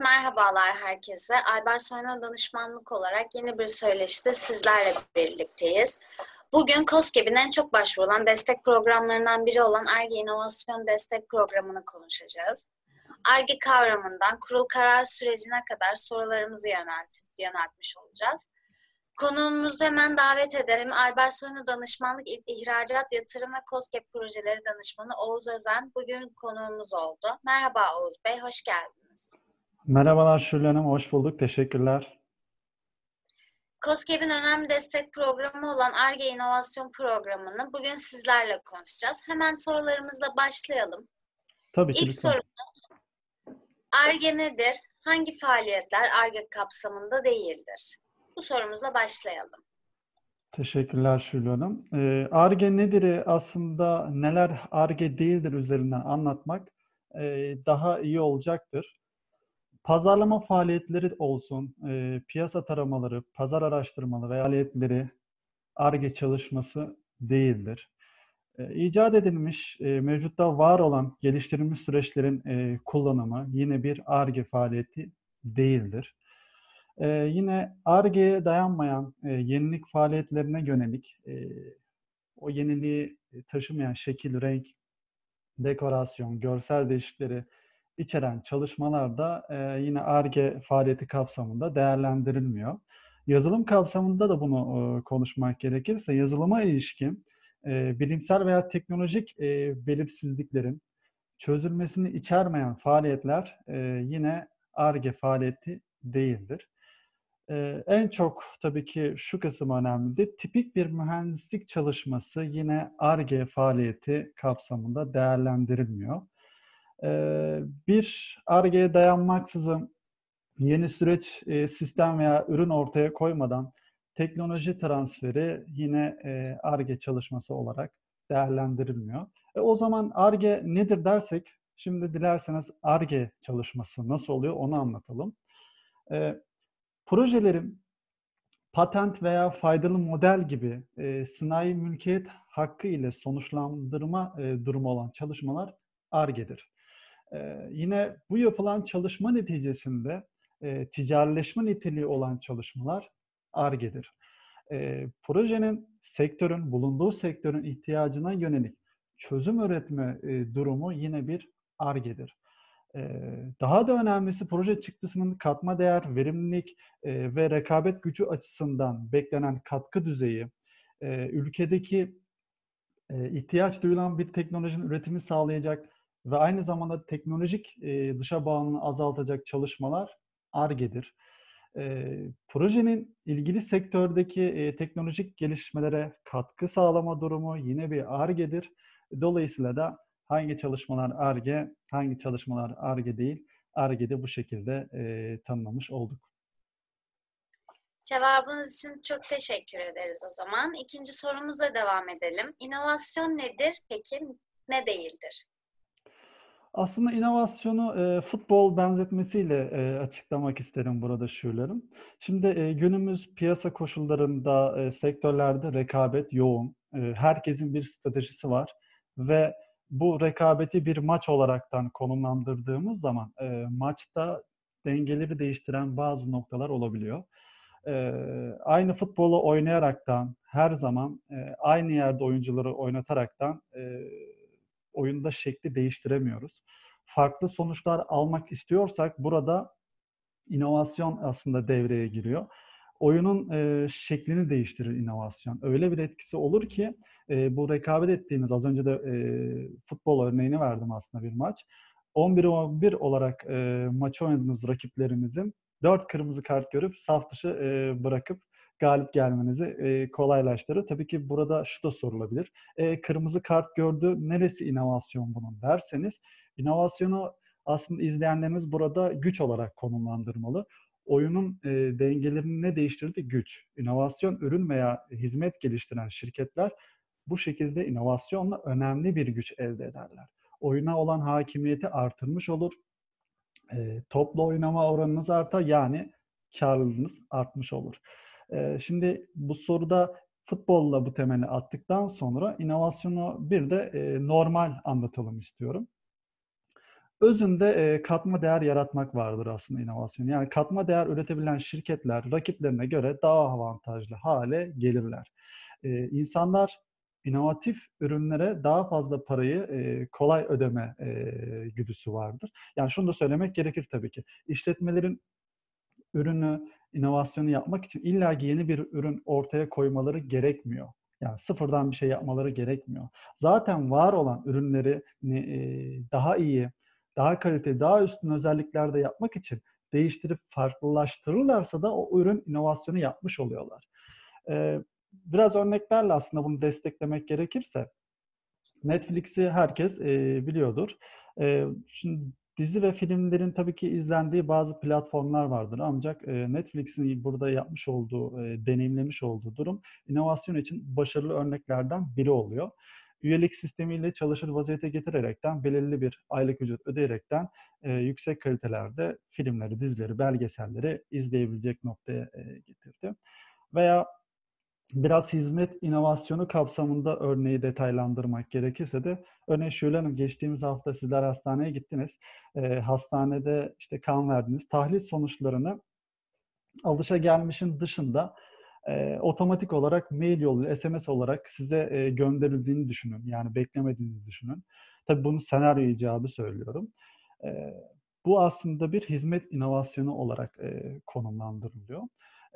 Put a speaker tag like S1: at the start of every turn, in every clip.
S1: Merhabalar herkese. Ayber Soyna danışmanlık olarak yeni bir söyleşide sizlerle birlikteyiz. Bugün COSGAP'in en çok başvurulan destek programlarından biri olan ARGE İnovasyon Destek Programı'nı konuşacağız. ARGE kavramından kurul karar sürecine kadar sorularımızı yönelt, yöneltmiş olacağız. Konuğumuzu hemen davet edelim. Albert Soylu Danışmanlık İhracat Yatırım ve COSGAP Projeleri Danışmanı Oğuz Özen bugün konuğumuz oldu. Merhaba Oğuz Bey, hoş geldiniz.
S2: Merhabalar Şule Hanım, hoş bulduk. Teşekkürler.
S1: COSGAP'in önemli destek programı olan ARGE İnovasyon Programı'nı bugün sizlerle konuşacağız. Hemen sorularımızla başlayalım.
S2: Tabii ki.
S1: İlk lütfen. sorumuz, ARGE nedir? Hangi faaliyetler ARGE kapsamında değildir? Bu sorumuzla başlayalım.
S2: Teşekkürler Şule Hanım. Ee, ARGE nedir aslında neler ARGE değildir üzerinden anlatmak e, daha iyi olacaktır. Pazarlama faaliyetleri olsun, e, piyasa taramaları, pazar araştırmaları ve faaliyetleri ARGE çalışması değildir. E, icat edilmiş, e, mevcutta var olan geliştirilmiş süreçlerin e, kullanımı yine bir ARGE faaliyeti değildir. Ee, yine ARGE'ye dayanmayan e, yenilik faaliyetlerine yönelik e, o yeniliği taşımayan şekil, renk, dekorasyon, görsel değişikleri içeren çalışmalar da e, yine ARGE faaliyeti kapsamında değerlendirilmiyor. Yazılım kapsamında da bunu e, konuşmak gerekirse yazılıma ilişkin e, bilimsel veya teknolojik e, belirsizliklerin çözülmesini içermeyen faaliyetler e, yine ARGE faaliyeti değildir. Ee, en çok tabii ki şu kısım önemlidir. Tipik bir mühendislik çalışması yine ARGE faaliyeti kapsamında değerlendirilmiyor. Ee, bir ARGE'ye dayanmaksızın yeni süreç, e, sistem veya ürün ortaya koymadan teknoloji transferi yine e, ARGE çalışması olarak değerlendirilmiyor. E, o zaman ARGE nedir dersek, şimdi dilerseniz ARGE çalışması nasıl oluyor onu anlatalım. E, Projelerin patent veya faydalı model gibi e, sınai mülkiyet hakkı ile sonuçlandırma e, durumu olan çalışmalar ARGE'dir. E, yine bu yapılan çalışma neticesinde e, ticarileşme niteliği olan çalışmalar ARGE'dir. E, projenin sektörün, bulunduğu sektörün ihtiyacına yönelik çözüm üretme e, durumu yine bir ARGE'dir. Daha da önemlisi proje çıktısının katma değer, verimlilik ve rekabet gücü açısından beklenen katkı düzeyi, ülkedeki ihtiyaç duyulan bir teknolojinin üretimi sağlayacak ve aynı zamanda teknolojik dışa bağımlılığı azaltacak çalışmalar ARGE'dir. Projenin ilgili sektördeki teknolojik gelişmelere katkı sağlama durumu yine bir ARGE'dir. Dolayısıyla da Hangi çalışmalar ARGE, hangi çalışmalar ARGE değil? ARGE'de bu şekilde e, tanımlamış olduk.
S1: Cevabınız için çok teşekkür ederiz o zaman. İkinci sorumuzla devam edelim. İnovasyon nedir? Peki ne değildir?
S2: Aslında inovasyonu e, futbol benzetmesiyle e, açıklamak isterim burada şuurlarım. Şimdi e, günümüz piyasa koşullarında, e, sektörlerde rekabet yoğun. E, herkesin bir stratejisi var ve bu rekabeti bir maç olaraktan konumlandırdığımız zaman e, maçta dengeleri değiştiren bazı noktalar olabiliyor. E, aynı futbolu oynayaraktan her zaman e, aynı yerde oyuncuları oynataraktan e, oyunda şekli değiştiremiyoruz. Farklı sonuçlar almak istiyorsak burada inovasyon aslında devreye giriyor. Oyunun e, şeklini değiştirir inovasyon. Öyle bir etkisi olur ki e, bu rekabet ettiğimiz az önce de e, futbol örneğini verdim aslında bir maç. 11-11 olarak e, maçı oynadığınız rakiplerimizin 4 kırmızı kart görüp saf dışı e, bırakıp galip gelmenizi e, kolaylaştırır. Tabii ki burada şu da sorulabilir. E, kırmızı kart gördü, neresi inovasyon bunun derseniz, inovasyonu aslında izleyenlerimiz burada güç olarak konumlandırmalı. Oyunun e, dengelerini ne değiştirdi? Güç. İnovasyon, ürün veya hizmet geliştiren şirketler bu şekilde inovasyonla önemli bir güç elde ederler. Oyuna olan hakimiyeti artırmış olur. E, toplu oynama oranınız artar yani karlılığınız artmış olur. Şimdi bu soruda futbolla bu temeli attıktan sonra inovasyonu bir de normal anlatalım istiyorum. özünde katma değer yaratmak vardır aslında inovasyon. Yani katma değer üretebilen şirketler rakiplerine göre daha avantajlı hale gelirler. E, insanlar inovatif ürünlere daha fazla parayı kolay ödeme güdüsü vardır. Yani şunu da söylemek gerekir tabii ki. İşletmelerin ürünü, inovasyonu yapmak için illa yeni bir ürün ortaya koymaları gerekmiyor. Yani sıfırdan bir şey yapmaları gerekmiyor. Zaten var olan ürünleri e, daha iyi, daha kaliteli, daha üstün özelliklerde yapmak için değiştirip farklılaştırırlarsa da o ürün inovasyonu yapmış oluyorlar. E, biraz örneklerle aslında bunu desteklemek gerekirse Netflix'i herkes e, biliyordur. Şimdi dizi ve filmlerin tabii ki izlendiği bazı platformlar vardır. Ancak Netflix'in burada yapmış olduğu, deneyimlemiş olduğu durum inovasyon için başarılı örneklerden biri oluyor üyelik sistemiyle çalışır vaziyete getirerekten belirli bir aylık ücret ödeyerekten e, yüksek kalitelerde filmleri, dizileri, belgeselleri izleyebilecek noktaya e, getirdi. Veya biraz hizmet inovasyonu kapsamında örneği detaylandırmak gerekirse de örneğin Şule Hanım geçtiğimiz hafta sizler hastaneye gittiniz. E, hastanede işte kan verdiniz. Tahlil sonuçlarını alışa gelmişin dışında e, otomatik olarak mail yolu, SMS olarak size e, gönderildiğini düşünün. Yani beklemediğinizi düşünün. Tabii bunu senaryo icabı söylüyorum. E, bu aslında bir hizmet inovasyonu olarak e, konumlandırılıyor.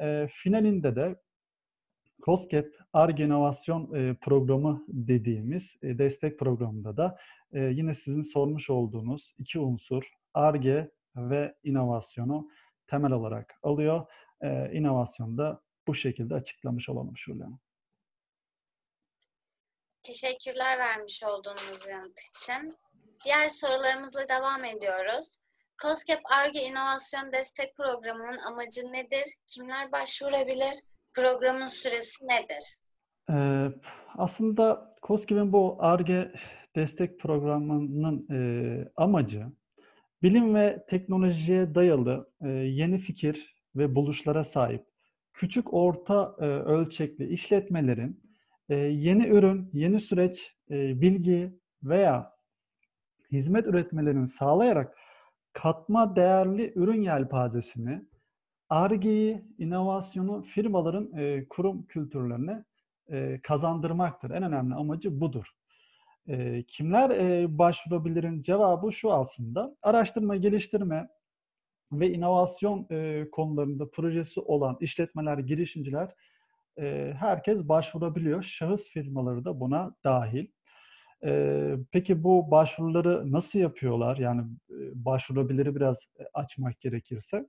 S2: E, finalinde de COSGAP ARGE İnovasyon e, Programı dediğimiz e, destek programında da e, yine sizin sormuş olduğunuz iki unsur ARGE ve inovasyonu temel olarak alıyor. E, inovasyonda bu şekilde açıklamış olalım Şule Hanım.
S1: Teşekkürler vermiş olduğunuz yanıt için. Diğer sorularımızla devam ediyoruz. COSGAP ARGE İnovasyon Destek Programı'nın amacı nedir? Kimler başvurabilir? Programın süresi nedir?
S2: Ee, aslında COSGAP'in bu ARGE destek programının e, amacı bilim ve teknolojiye dayalı e, yeni fikir ve buluşlara sahip küçük orta e, ölçekli işletmelerin e, yeni ürün, yeni süreç, e, bilgi veya hizmet üretmelerini sağlayarak katma değerli ürün yelpazesini, ARGE'yi, inovasyonu firmaların e, kurum kültürlerine e, kazandırmaktır. En önemli amacı budur. E, kimler e, başvurabilirin cevabı şu aslında. Araştırma, geliştirme, ve inovasyon e, konularında projesi olan işletmeler, girişimciler e, herkes başvurabiliyor. Şahıs firmaları da buna dahil. E, peki bu başvuruları nasıl yapıyorlar? Yani e, başvurabiliri biraz açmak gerekirse.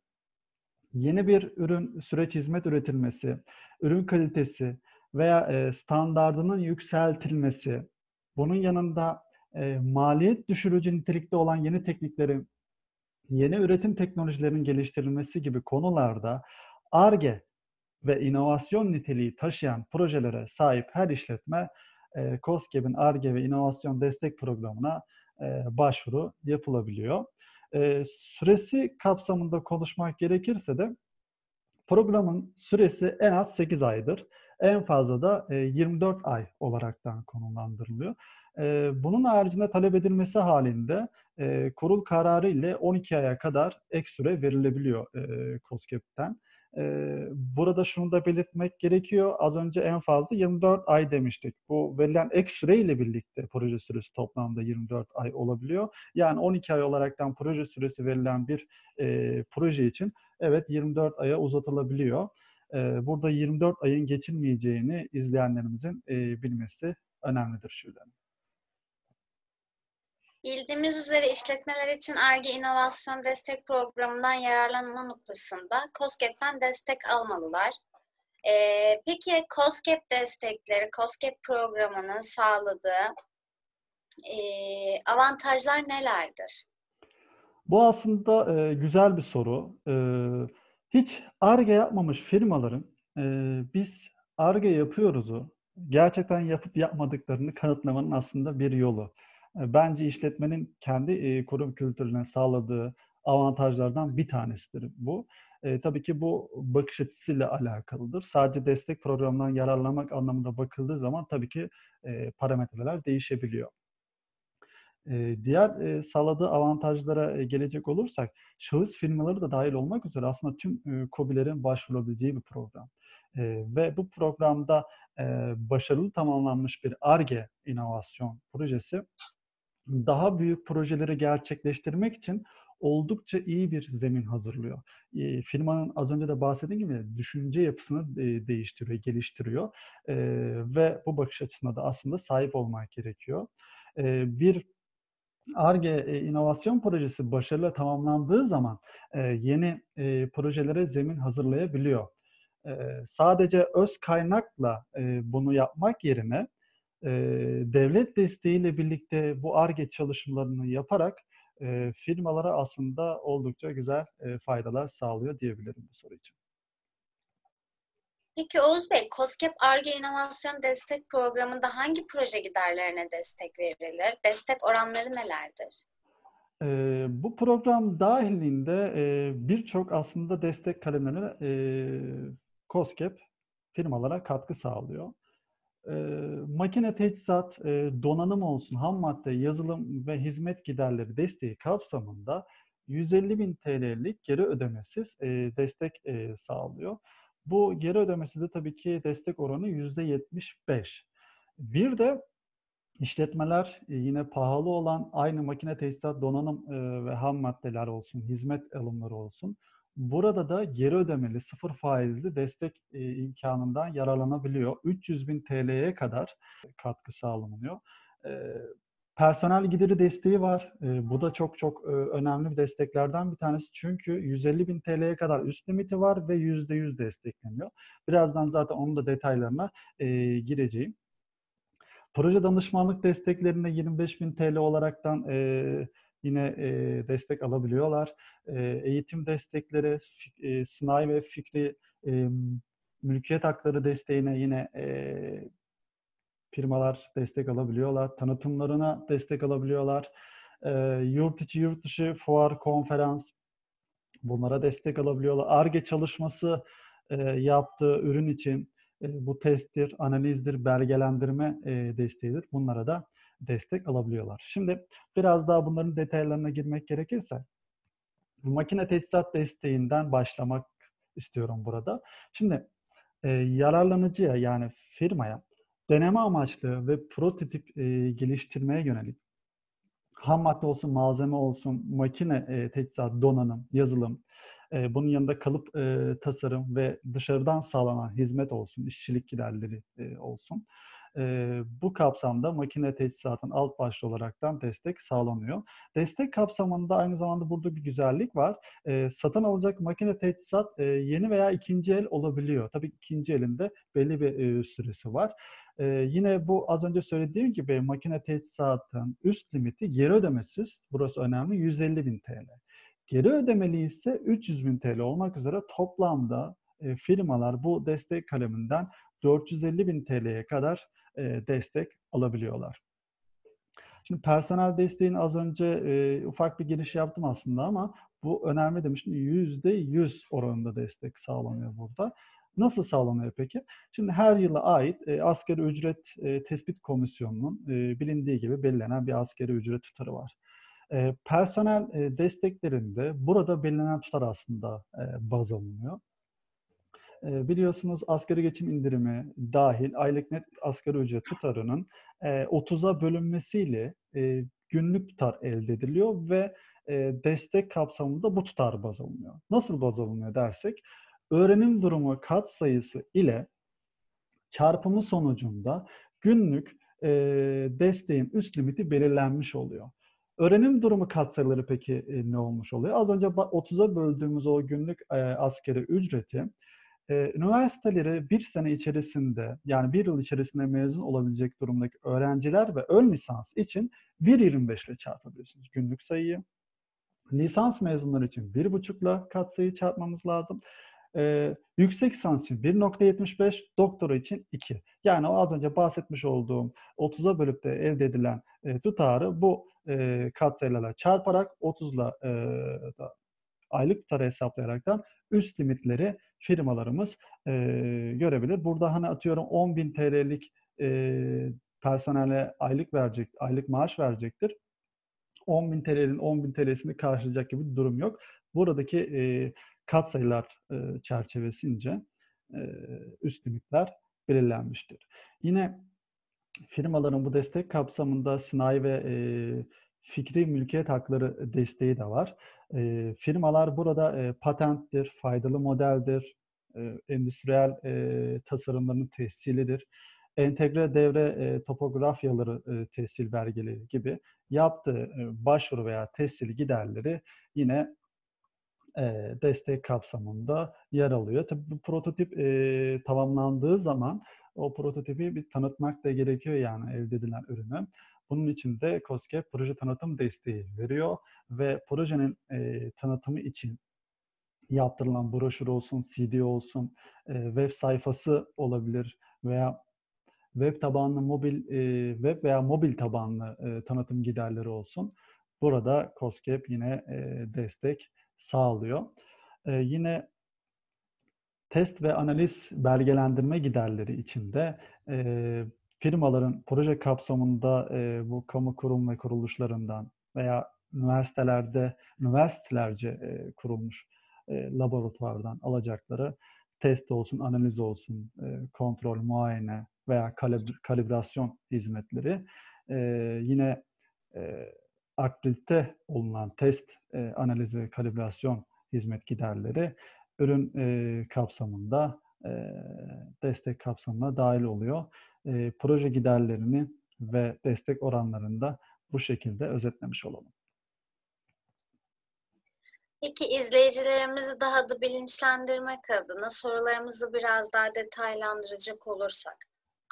S2: Yeni bir ürün, süreç hizmet üretilmesi, ürün kalitesi veya e, standardının yükseltilmesi, bunun yanında e, maliyet düşürücü nitelikte olan yeni tekniklerin yeni üretim teknolojilerinin geliştirilmesi gibi konularda ARGE ve inovasyon niteliği taşıyan projelere sahip her işletme e, COSGAP'in ARGE ve inovasyon destek programına başvuru yapılabiliyor. E, süresi kapsamında konuşmak gerekirse de programın süresi en az 8 aydır. En fazla da e, 24 ay olaraktan konumlandırılıyor. E, bunun haricinde talep edilmesi halinde e, kurul kararı ile 12 aya kadar ek süre verilebiliyor e, COSGAP'ten. Burada şunu da belirtmek gerekiyor. Az önce en fazla 24 ay demiştik. Bu verilen ek süre ile birlikte proje süresi toplamda 24 ay olabiliyor. Yani 12 ay olaraktan proje süresi verilen bir e, proje için evet 24 aya uzatılabiliyor. E, burada 24 ayın geçilmeyeceğini izleyenlerimizin e, bilmesi önemlidir Şule
S1: Bildiğimiz üzere işletmeler için ARGE İnovasyon Destek Programı'ndan yararlanma noktasında COSGAP'ten destek almalılar. Ee, peki COSGAP destekleri, COSGAP programının sağladığı e, avantajlar nelerdir?
S2: Bu aslında e, güzel bir soru. E, hiç ARGE yapmamış firmaların e, biz ARGE yapıyoruz'u gerçekten yapıp yapmadıklarını kanıtlamanın aslında bir yolu. E, bence işletmenin kendi e, kurum kültürüne sağladığı avantajlardan bir tanesidir bu. E, tabii ki bu bakış açısıyla alakalıdır. Sadece destek programından yararlanmak anlamında bakıldığı zaman tabii ki e, parametreler değişebiliyor. E, diğer e, sağladığı avantajlara e, gelecek olursak, şahıs firmaları da dahil olmak üzere aslında tüm e, COBİ'lerin başvurabileceği bir program. E, ve bu programda e, başarılı tamamlanmış bir ARGE inovasyon projesi daha büyük projeleri gerçekleştirmek için oldukça iyi bir zemin hazırlıyor. E, firmanın az önce de bahsettiğim gibi düşünce yapısını e, değiştiriyor, geliştiriyor e, ve bu bakış açısına da aslında sahip olmak gerekiyor. E, bir ARGE inovasyon projesi başarıyla tamamlandığı zaman e, yeni e, projelere zemin hazırlayabiliyor. E, sadece öz kaynakla e, bunu yapmak yerine e, devlet desteğiyle birlikte bu ARGE çalışmalarını yaparak e, firmalara aslında oldukça güzel e, faydalar sağlıyor diyebilirim bu soru için.
S1: Peki Oğuz Bey, COSGAP ARGE İnovasyon Destek Programı'nda hangi proje giderlerine destek verilir? Destek oranları nelerdir?
S2: E, bu program dahilinde e, birçok aslında destek kalemlerine e, COSGAP firmalara katkı sağlıyor e, makine teçhizat, e, donanım olsun, ham madde, yazılım ve hizmet giderleri desteği kapsamında 150 bin TL'lik geri ödemesiz e, destek e, sağlıyor. Bu geri ödemesi de tabii ki destek oranı %75. Bir de işletmeler yine pahalı olan aynı makine teçhizat, donanım ve ham maddeler olsun, hizmet alımları olsun Burada da geri ödemeli sıfır faizli destek e, imkanından yararlanabiliyor. 300 bin TL'ye kadar katkı sağlanıyor. E, personel gideri desteği var. E, bu da çok çok e, önemli bir desteklerden bir tanesi. Çünkü 150 bin TL'ye kadar üst limiti var ve %100 destekleniyor. Birazdan zaten onun da detaylarına gireceğim. Proje danışmanlık desteklerinde 25 bin TL olaraktan e, yine e, destek alabiliyorlar. E, eğitim destekleri, e, sınai ve fikri e, mülkiyet hakları desteğine yine e, firmalar destek alabiliyorlar. Tanıtımlarına destek alabiliyorlar. E, yurt içi, yurt dışı fuar, konferans bunlara destek alabiliyorlar. ARGE çalışması e, yaptığı ürün için e, bu testtir, analizdir, belgelendirme e, desteğidir. Bunlara da destek alabiliyorlar. Şimdi biraz daha bunların detaylarına girmek gerekirse makine teçhizat desteğinden başlamak istiyorum burada. Şimdi e, yararlanıcıya yani firmaya deneme amaçlı ve prototip e, geliştirmeye yönelik ham madde olsun, malzeme olsun, makine e, teçhizat, donanım, yazılım, e, bunun yanında kalıp e, tasarım ve dışarıdan sağlanan hizmet olsun, işçilik giderleri e, olsun e, bu kapsamda makine teçhizatın alt başlı olaraktan destek sağlanıyor. Destek kapsamında aynı zamanda burada bir güzellik var. E, satın alacak makine teçhizat e, yeni veya ikinci el olabiliyor. Tabii ikinci elinde belli bir e, süresi var. Ee, yine bu az önce söylediğim gibi makine teçhizatın üst limiti geri ödemesiz. Burası önemli. 150 bin TL. Geri ödemeli ise 300 bin TL olmak üzere toplamda e, firmalar bu destek kaleminden 450 bin TL'ye kadar e, destek alabiliyorlar. Şimdi personel desteğin az önce e, ufak bir giriş yaptım aslında ama bu önemli demiştim. Yüzde yüz oranında destek sağlanıyor burada. Nasıl sağlanıyor peki? Şimdi her yıla ait e, asgari ücret e, tespit komisyonunun e, bilindiği gibi belirlenen bir asgari ücret tutarı var. E, personel e, desteklerinde burada belirlenen tutar aslında e, baz alınıyor. Biliyorsunuz asgari geçim indirimi dahil aylık net asgari ücret tutarının 30'a e, bölünmesiyle günlük tutar elde ediliyor ve destek kapsamında bu tutar baz alınıyor. Nasıl baz alınıyor dersek, öğrenim durumu kat sayısı ile çarpımı sonucunda günlük desteğin üst limiti belirlenmiş oluyor. Öğrenim durumu katsayıları peki ne olmuş oluyor? Az önce 30'a böldüğümüz o günlük askeri ücreti üniversiteleri bir sene içerisinde yani bir yıl içerisinde mezun olabilecek durumdaki öğrenciler ve ön lisans için 1.25 ile çarpabiliyorsunuz günlük sayıyı. Lisans mezunları için 1.5 ile sayı çarpmamız lazım. Ee, yüksek lisans için 1.75, doktora için 2. Yani o az önce bahsetmiş olduğum 30'a bölüp de elde edilen e, tutarı bu e, katsayılarla çarparak 30'la e, aylık tutarı hesaplayaraktan üst limitleri firmalarımız e, görebilir. Burada hani atıyorum 10 bin TL'lik e, personele aylık verecek, aylık maaş verecektir. 10.000 TL'nin 10.000 TL'sini karşılayacak gibi bir durum yok. Buradaki e, katsayılar e, çerçevesince e, üst limitler belirlenmiştir. Yine firmaların bu destek kapsamında sanayi ve e, fikri mülkiyet hakları desteği de var. E, firmalar burada e, patenttir, faydalı modeldir, e, endüstriyel e, tasarımların tescilidir, entegre devre e, topografyaları e, tescil belgeleri gibi yaptığı e, başvuru veya tescil giderleri yine e, destek kapsamında yer alıyor. Tabii bu prototip e, tamamlandığı zaman o prototipi bir tanıtmak da gerekiyor yani elde edilen ürünü. Bunun için de COSGAP proje tanıtım desteği veriyor ve projenin e, tanıtımı için yaptırılan broşür olsun, CD olsun, e, web sayfası olabilir veya web tabanlı mobil e, web veya mobil tabanlı e, tanıtım giderleri olsun. Burada COSGAP yine e, destek sağlıyor. E, yine test ve analiz belgelendirme giderleri içinde e, firmaların proje kapsamında e, bu kamu kurum ve kuruluşlarından veya üniversitelerde, üniversitelerce e, kurulmuş e, laboratuvardan alacakları test olsun, analiz olsun, e, kontrol, muayene veya kalibr kalibrasyon hizmetleri e, yine e, akredite olunan test, e, analiz ve kalibrasyon hizmet giderleri ürün e, kapsamında destek kapsamına dahil oluyor. Proje giderlerini ve destek oranlarını da bu şekilde özetlemiş olalım.
S1: Peki izleyicilerimizi daha da bilinçlendirmek adına sorularımızı biraz daha detaylandıracak olursak,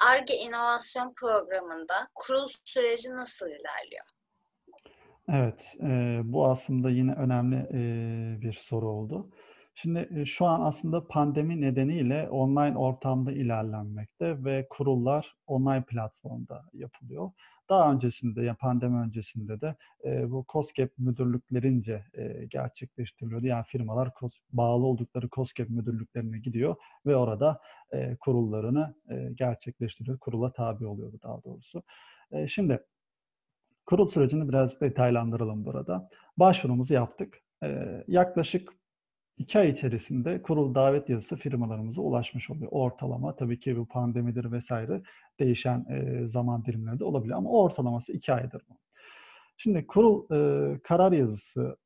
S1: ARGE İnovasyon Programı'nda kurul süreci nasıl ilerliyor?
S2: Evet, e, bu aslında yine önemli e, bir soru oldu. Şimdi e, şu an aslında pandemi nedeniyle online ortamda ilerlenmekte ve kurullar online platformda yapılıyor. Daha öncesinde, yani pandemi öncesinde de e, bu COSGAP müdürlüklerince e, gerçekleştiriliyordu. Yani firmalar bağlı oldukları COSGAP müdürlüklerine gidiyor ve orada e, kurullarını e, gerçekleştiriyor. Kurula tabi oluyordu daha doğrusu. E, şimdi kurul sürecini biraz detaylandıralım burada. Başvurumuzu yaptık. E, yaklaşık iki ay içerisinde kurul davet yazısı firmalarımıza ulaşmış oluyor. Ortalama tabii ki bu pandemidir vesaire değişen e, zaman dilimleri de olabilir ama ortalaması iki aydır bu. Şimdi kurul e, karar yazısı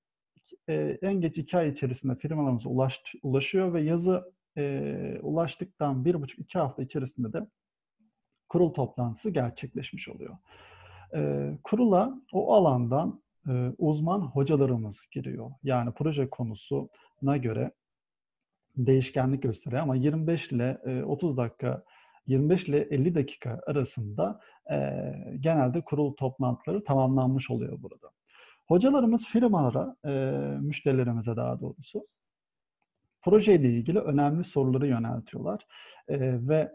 S2: e, en geç iki ay içerisinde firmalarımıza ulaş, ulaşıyor ve yazı e, ulaştıktan bir buçuk iki hafta içerisinde de kurul toplantısı gerçekleşmiş oluyor. E, kurula o alandan e, uzman hocalarımız giriyor. Yani proje konusuna göre değişkenlik gösteriyor ama 25 ile e, 30 dakika 25 ile 50 dakika arasında e, genelde kurul toplantıları tamamlanmış oluyor burada. Hocalarımız firmalara, e, müşterilerimize daha doğrusu projeyle ilgili önemli soruları yöneltiyorlar. E, ve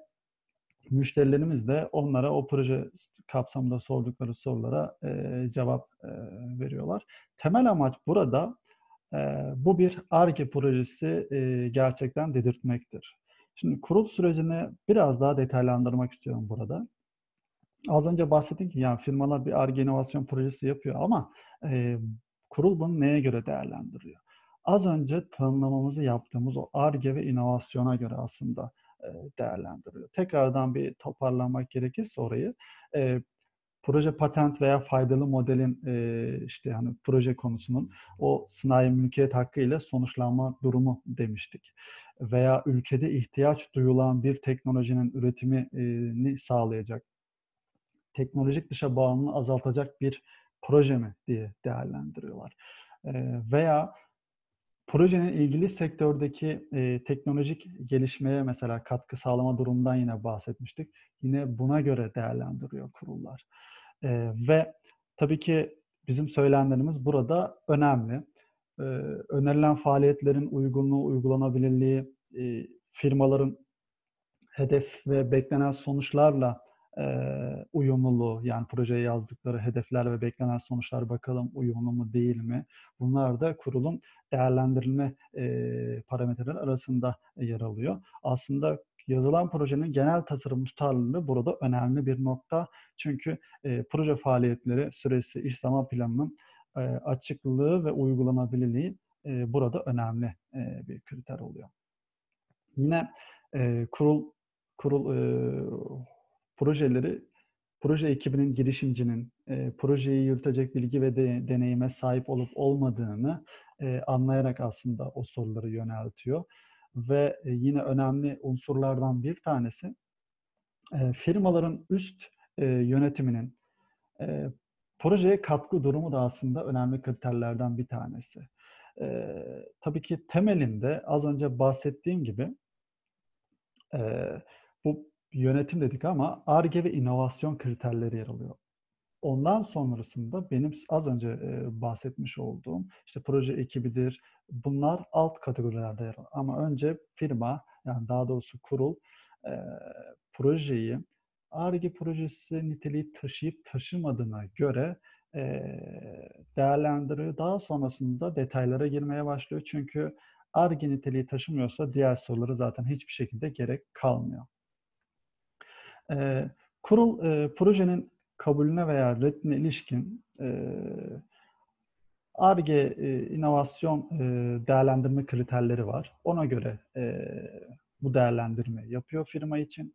S2: müşterilerimiz de onlara o proje kapsamında sordukları sorulara e, cevap e, veriyorlar. Temel amaç burada e, bu bir ARGE projesi e, gerçekten dedirtmektir. Şimdi kurul sürecini biraz daha detaylandırmak istiyorum burada. Az önce bahsettim ki yani firmalar bir ARGE inovasyon projesi yapıyor ama e, kurul bunu neye göre değerlendiriyor? Az önce tanımlamamızı yaptığımız o ARGE ve inovasyona göre aslında değerlendiriyor. Tekrardan bir toparlamak gerekirse orayı e, proje patent veya faydalı modelin e, işte hani proje konusunun o sanayi mülkiyet hakkı ile sonuçlanma durumu demiştik. Veya ülkede ihtiyaç duyulan bir teknolojinin üretimini sağlayacak, teknolojik dışa bağımlılığı azaltacak bir proje mi diye değerlendiriyorlar. E, veya projenin ilgili sektördeki e, teknolojik gelişmeye mesela katkı sağlama durumundan yine bahsetmiştik. Yine buna göre değerlendiriyor kurullar. E, ve tabii ki bizim söylenenlerimiz burada önemli. E, önerilen faaliyetlerin uygunluğu, uygulanabilirliği, e, firmaların hedef ve beklenen sonuçlarla uyumluluğu yani projeye yazdıkları hedefler ve beklenen sonuçlar bakalım uyumlu mu değil mi? Bunlar da kurulun değerlendirilme parametreleri arasında yer alıyor. Aslında yazılan projenin genel tasarım tutarlılığı burada önemli bir nokta. Çünkü e, proje faaliyetleri süresi, iş zaman planının e, açıklığı ve uygulanabilirliği e, burada önemli e, bir kriter oluyor. Yine e, kurul kurul e, projeleri proje ekibinin girişimcinin e, projeyi yürütecek bilgi ve de, deneyime sahip olup olmadığını e, anlayarak aslında o soruları yöneltiyor. Ve e, yine önemli unsurlardan bir tanesi e, firmaların üst e, yönetiminin e, projeye katkı durumu da aslında önemli kriterlerden bir tanesi. E, tabii ki temelinde az önce bahsettiğim gibi e, bu yönetim dedik ama ARGE ve inovasyon kriterleri yer alıyor. Ondan sonrasında benim az önce e, bahsetmiş olduğum işte proje ekibidir. Bunlar alt kategorilerde yer alıyor. Ama önce firma yani daha doğrusu kurul e, projeyi ARGE projesi niteliği taşıyıp taşımadığına göre e, değerlendiriyor. Daha sonrasında detaylara girmeye başlıyor. Çünkü ARGE niteliği taşımıyorsa diğer soruları zaten hiçbir şekilde gerek kalmıyor. E, kurul e, projenin kabulüne veya reddine ilişkin ARGE e, inovasyon e, değerlendirme kriterleri var. Ona göre e, bu değerlendirme yapıyor firma için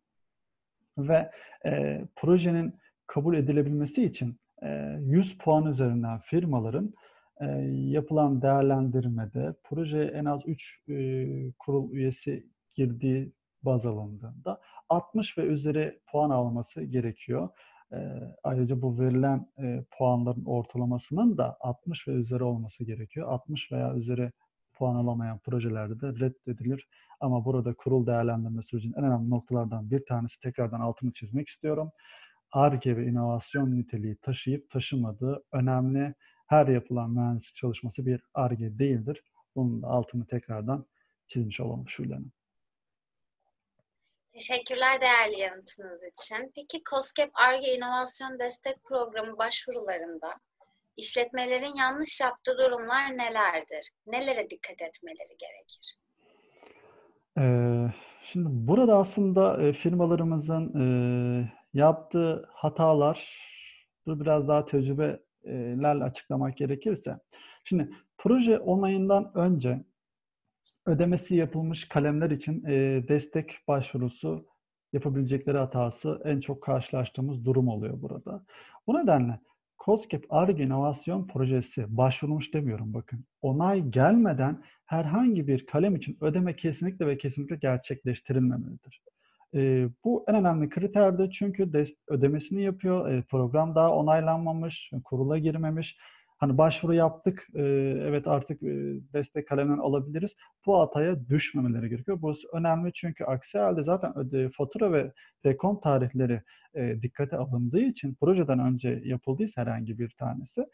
S2: ve e, projenin kabul edilebilmesi için e, 100 puan üzerinden firmaların e, yapılan değerlendirmede projeye en az 3 e, kurul üyesi girdiği baz alındığında 60 ve üzeri puan alması gerekiyor. E, ayrıca bu verilen e, puanların ortalamasının da 60 ve üzeri olması gerekiyor. 60 veya üzeri puan alamayan projelerde de reddedilir. Ama burada kurul değerlendirme sürecinin en önemli noktalardan bir tanesi tekrardan altını çizmek istiyorum. ARGE ve inovasyon niteliği taşıyıp taşımadığı önemli her yapılan mühendislik çalışması bir ARGE değildir. Bunun da altını tekrardan çizmiş olalım Şule
S1: Teşekkürler değerli yanıtınız için. Peki COSGAP ARGE İnovasyon Destek Programı başvurularında işletmelerin yanlış yaptığı durumlar nelerdir? Nelere dikkat etmeleri gerekir?
S2: Ee, şimdi burada aslında e, firmalarımızın e, yaptığı hatalar, biraz daha tecrübelerle açıklamak gerekirse. Şimdi proje onayından önce ödemesi yapılmış kalemler için e, destek başvurusu yapabilecekleri hatası en çok karşılaştığımız durum oluyor burada. Bu nedenle COSGAP ARGE inovasyon projesi başvurmuş demiyorum bakın. Onay gelmeden herhangi bir kalem için ödeme kesinlikle ve kesinlikle gerçekleştirilmemelidir. E, bu en önemli kriterdir çünkü ödemesini yapıyor, e, program daha onaylanmamış, kurula girmemiş hani başvuru yaptık, e, evet artık e, destek kaleminden alabiliriz. Bu hataya düşmemeleri gerekiyor. Bu önemli çünkü aksi halde zaten öde, fatura ve dekont tarihleri e, dikkate alındığı için projeden önce yapıldıysa herhangi bir tanesi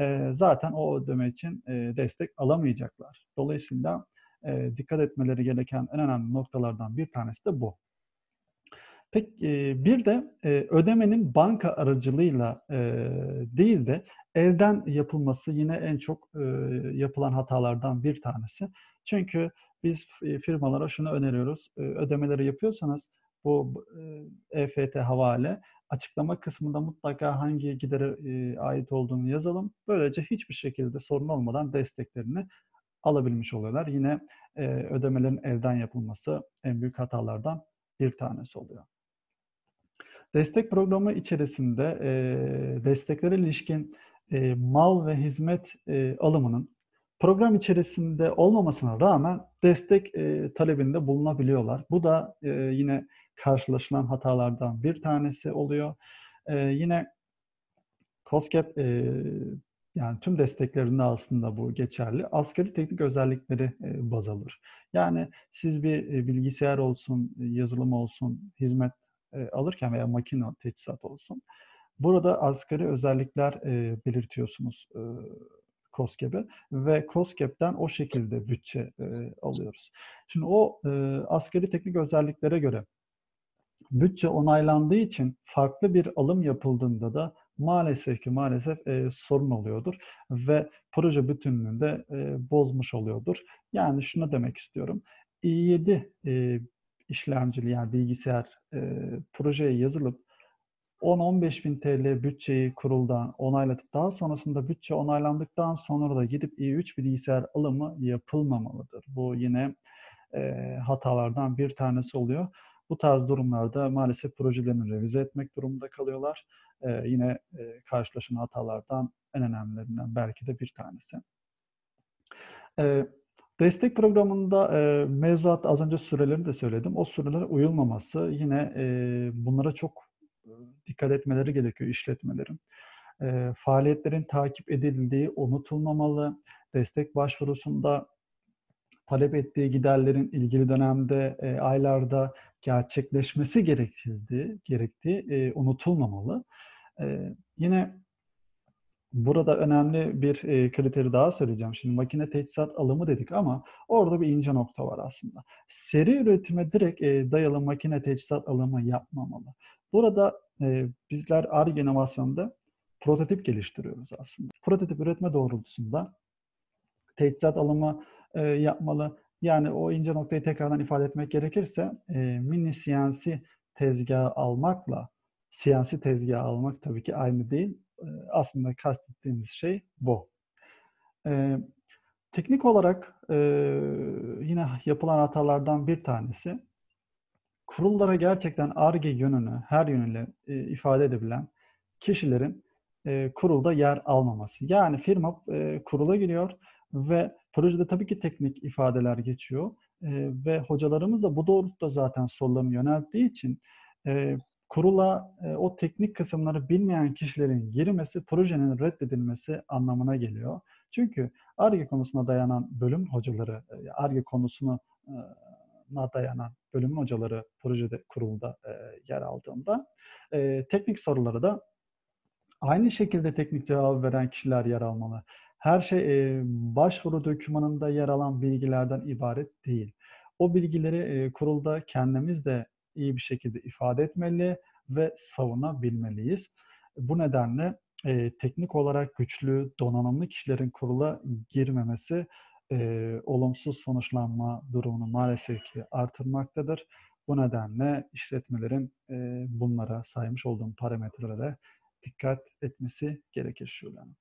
S2: e, zaten o ödeme için e, destek alamayacaklar. Dolayısıyla e, dikkat etmeleri gereken en önemli noktalardan bir tanesi de bu. Peki bir de ödemenin banka aracılığıyla değil de evden yapılması yine en çok yapılan hatalardan bir tanesi. Çünkü biz firmalara şunu öneriyoruz. Ödemeleri yapıyorsanız bu EFT havale açıklama kısmında mutlaka hangi gidere ait olduğunu yazalım. Böylece hiçbir şekilde sorun olmadan desteklerini alabilmiş oluyorlar. Yine ödemelerin evden yapılması en büyük hatalardan bir tanesi oluyor. Destek programı içerisinde e, desteklere ilişkin e, mal ve hizmet e, alımının program içerisinde olmamasına rağmen destek e, talebinde bulunabiliyorlar. Bu da e, yine karşılaşılan hatalardan bir tanesi oluyor. E, yine COSGAP e, yani tüm desteklerinde aslında bu geçerli. Asgari teknik özellikleri baz alır. Yani siz bir bilgisayar olsun, yazılım olsun, hizmet e, alırken veya makine teçhizat olsun. Burada asgari özellikler e, belirtiyorsunuz e, COSGAP'e ve COSGAP'ten o şekilde bütçe e, alıyoruz. Şimdi o e, asgari teknik özelliklere göre bütçe onaylandığı için farklı bir alım yapıldığında da maalesef ki maalesef e, sorun oluyordur ve proje bütünlüğünü de e, bozmuş oluyordur. Yani şunu demek istiyorum. i7 e, işlemcili yani bilgisayar e, projeye yazılıp 10-15 bin TL bütçeyi kuruldan onaylatıp daha sonrasında bütçe onaylandıktan sonra da gidip i3 bilgisayar alımı yapılmamalıdır. Bu yine e, hatalardan bir tanesi oluyor. Bu tarz durumlarda maalesef projelerini revize etmek durumunda kalıyorlar. E, yine e, karşılaşılan hatalardan en önemlilerinden belki de bir tanesi. E, destek programında e, mevzuat az önce sürelerini de söyledim. O sürelere uyulmaması yine e, bunlara çok dikkat etmeleri gerekiyor işletmelerin. E, faaliyetlerin takip edildiği unutulmamalı. Destek başvurusunda talep ettiği giderlerin ilgili dönemde, e, aylarda gerçekleşmesi gerektiği, gerektiği e, unutulmamalı. E, yine burada önemli bir e, kriteri daha söyleyeceğim. Şimdi makine teçhizat alımı dedik ama orada bir ince nokta var aslında. Seri üretime direkt e, dayalı makine teçhizat alımı yapmamalı. Burada e, bizler ARGE inovasyonda prototip geliştiriyoruz aslında. Prototip üretme doğrultusunda teçhizat alımı e, yapmalı. Yani o ince noktayı tekrardan ifade etmek gerekirse e, mini CNC tezgahı almakla CNC tezgahı almak tabii ki aynı değil. E, aslında kastettiğimiz şey bu. E, teknik olarak e, yine yapılan hatalardan bir tanesi kurullara gerçekten ARGE yönünü her yönüyle e, ifade edebilen kişilerin e, kurulda yer almaması. Yani firma e, kurula giriyor ve projede tabii ki teknik ifadeler geçiyor e, ve hocalarımız da bu doğrultuda zaten sorularını yönelttiği için e, kurula e, o teknik kısımları bilmeyen kişilerin girmesi projenin reddedilmesi anlamına geliyor. Çünkü ARGE konusuna dayanan bölüm hocaları, ARGE konusuna dayanan bölüm hocaları projede kurulda yer aldığında teknik soruları da aynı şekilde teknik cevabı veren kişiler yer almalı. Her şey e, başvuru dokümanında yer alan bilgilerden ibaret değil. O bilgileri e, kurulda kendimiz de iyi bir şekilde ifade etmeli ve savunabilmeliyiz. Bu nedenle e, teknik olarak güçlü, donanımlı kişilerin kurula girmemesi e, olumsuz sonuçlanma durumunu maalesef ki artırmaktadır. Bu nedenle işletmelerin e, bunlara saymış olduğum parametrelere dikkat etmesi gerekir Şule Hanım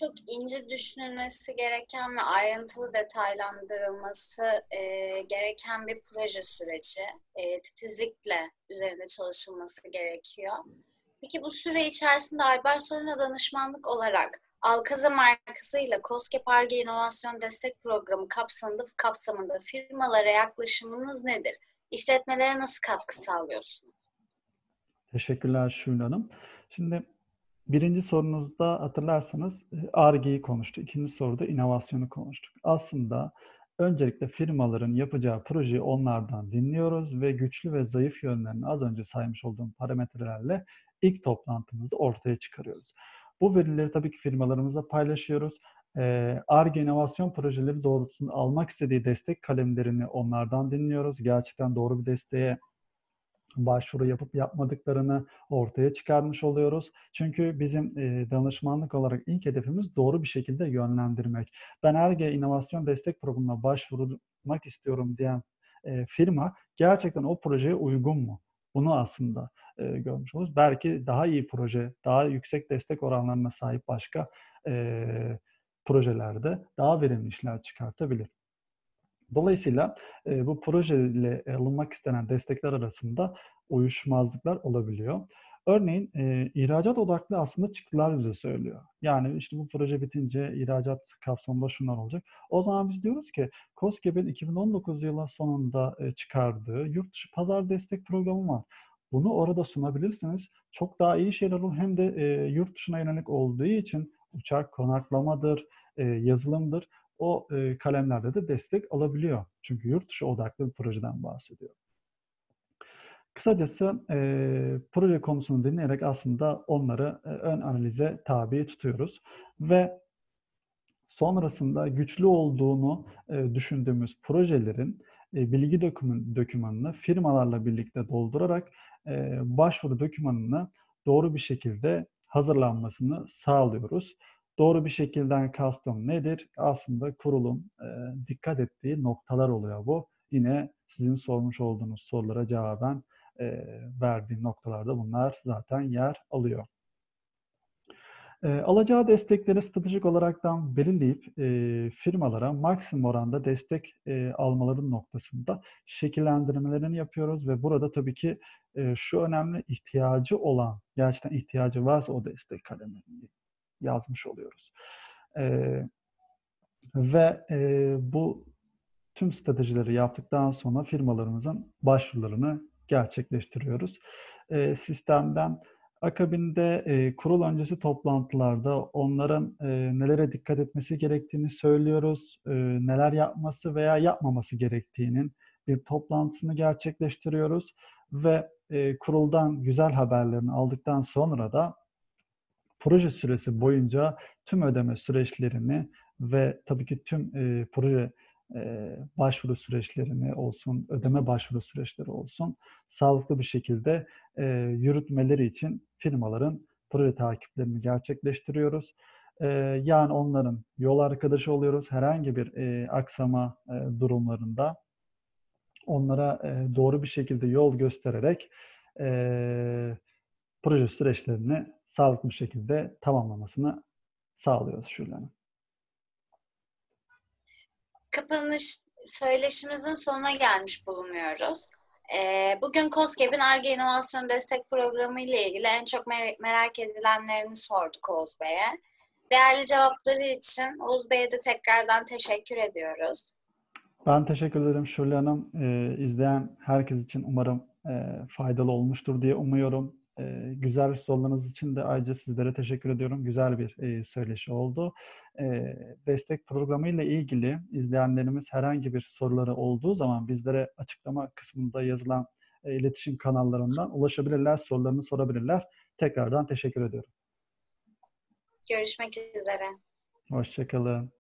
S1: çok ince düşünülmesi gereken ve ayrıntılı detaylandırılması e, gereken bir proje süreci. E, titizlikle üzerinde çalışılması gerekiyor. Peki bu süre içerisinde Albert Solina danışmanlık olarak Alkaza markasıyla COSGAP Arge İnovasyon Destek Programı kapsamında, kapsamında firmalara yaklaşımınız nedir? İşletmelere nasıl katkı sağlıyorsunuz?
S2: Teşekkürler Şule Hanım. Şimdi Birinci sorunuzda hatırlarsanız ARGE'yi konuştuk. İkinci soruda inovasyonu konuştuk. Aslında öncelikle firmaların yapacağı projeyi onlardan dinliyoruz ve güçlü ve zayıf yönlerini az önce saymış olduğum parametrelerle ilk toplantımızda ortaya çıkarıyoruz. Bu verileri tabii ki firmalarımızla paylaşıyoruz. ARGE inovasyon projeleri doğrultusunda almak istediği destek kalemlerini onlardan dinliyoruz. Gerçekten doğru bir desteğe başvuru yapıp yapmadıklarını ortaya çıkarmış oluyoruz. Çünkü bizim danışmanlık olarak ilk hedefimiz doğru bir şekilde yönlendirmek. Ben ERGE İnovasyon Destek Programı'na başvurmak istiyorum diyen firma gerçekten o projeye uygun mu? Bunu aslında e, görmüş oluruz. Belki daha iyi proje, daha yüksek destek oranlarına sahip başka projelerde daha verimli işler çıkartabilir. Dolayısıyla e, bu projeyle alınmak istenen destekler arasında uyuşmazlıklar olabiliyor. Örneğin e, ihracat odaklı aslında çıktılar bize söylüyor. Yani işte bu proje bitince ihracat kapsamında şunlar olacak. O zaman biz diyoruz ki COSGAP'in 2019 yılı sonunda e, çıkardığı yurt dışı pazar destek programı var. Bunu orada sunabilirsiniz. Çok daha iyi şeyler olur. Hem de yurt dışına yönelik olduğu için uçak konaklamadır, yazılımdır o e, kalemlerde de destek alabiliyor. Çünkü yurt dışı odaklı bir projeden bahsediyor. Kısacası e, proje konusunu dinleyerek aslında onları e, ön analize tabi tutuyoruz. Ve sonrasında güçlü olduğunu e, düşündüğümüz projelerin e, bilgi doküman, dokümanını firmalarla birlikte doldurarak e, başvuru dokümanını doğru bir şekilde hazırlanmasını sağlıyoruz. Doğru bir şekilde kastım nedir? Aslında kurulun e, dikkat ettiği noktalar oluyor bu. Yine sizin sormuş olduğunuz sorulara cevaben e, verdiğim noktalarda bunlar zaten yer alıyor. E, alacağı destekleri stratejik olaraktan belirleyip e, firmalara maksimum oranda destek e, almaların noktasında şekillendirmelerini yapıyoruz ve burada tabii ki e, şu önemli ihtiyacı olan, gerçekten ihtiyacı varsa o destek kalemini yazmış oluyoruz. E, ve e, bu tüm stratejileri yaptıktan sonra firmalarımızın başvurularını gerçekleştiriyoruz. E, sistemden akabinde e, kurul öncesi toplantılarda onların e, nelere dikkat etmesi gerektiğini söylüyoruz. E, neler yapması veya yapmaması gerektiğinin bir toplantısını gerçekleştiriyoruz ve e, kuruldan güzel haberlerini aldıktan sonra da proje süresi boyunca tüm ödeme süreçlerini ve tabii ki tüm e, proje e, başvuru süreçlerini olsun, ödeme başvuru süreçleri olsun sağlıklı bir şekilde e, yürütmeleri için firmaların proje takiplerini gerçekleştiriyoruz. E, yani onların yol arkadaşı oluyoruz. Herhangi bir e, aksama e, durumlarında onlara e, doğru bir şekilde yol göstererek e, proje süreçlerini sağlıklı bir şekilde tamamlamasını sağlıyoruz Şule Hanım.
S1: Kapanış söyleşimizin sonuna gelmiş bulunuyoruz. Ee, bugün COSGAP'in ARGE İnovasyon Destek Programı ile ilgili en çok merak edilenlerini sorduk Oğuz Bey'e. Değerli cevapları için Oğuz Bey'e de tekrardan teşekkür ediyoruz.
S2: Ben teşekkür ederim Şule Hanım. Ee, izleyen herkes için umarım e, faydalı olmuştur diye umuyorum. E, güzel sorularınız için de ayrıca sizlere teşekkür ediyorum. Güzel bir e, söyleşi oldu. E, destek programı ile ilgili izleyenlerimiz herhangi bir soruları olduğu zaman bizlere açıklama kısmında yazılan e, iletişim kanallarından ulaşabilirler, sorularını sorabilirler. Tekrardan teşekkür ediyorum.
S1: Görüşmek üzere.
S2: Hoşçakalın.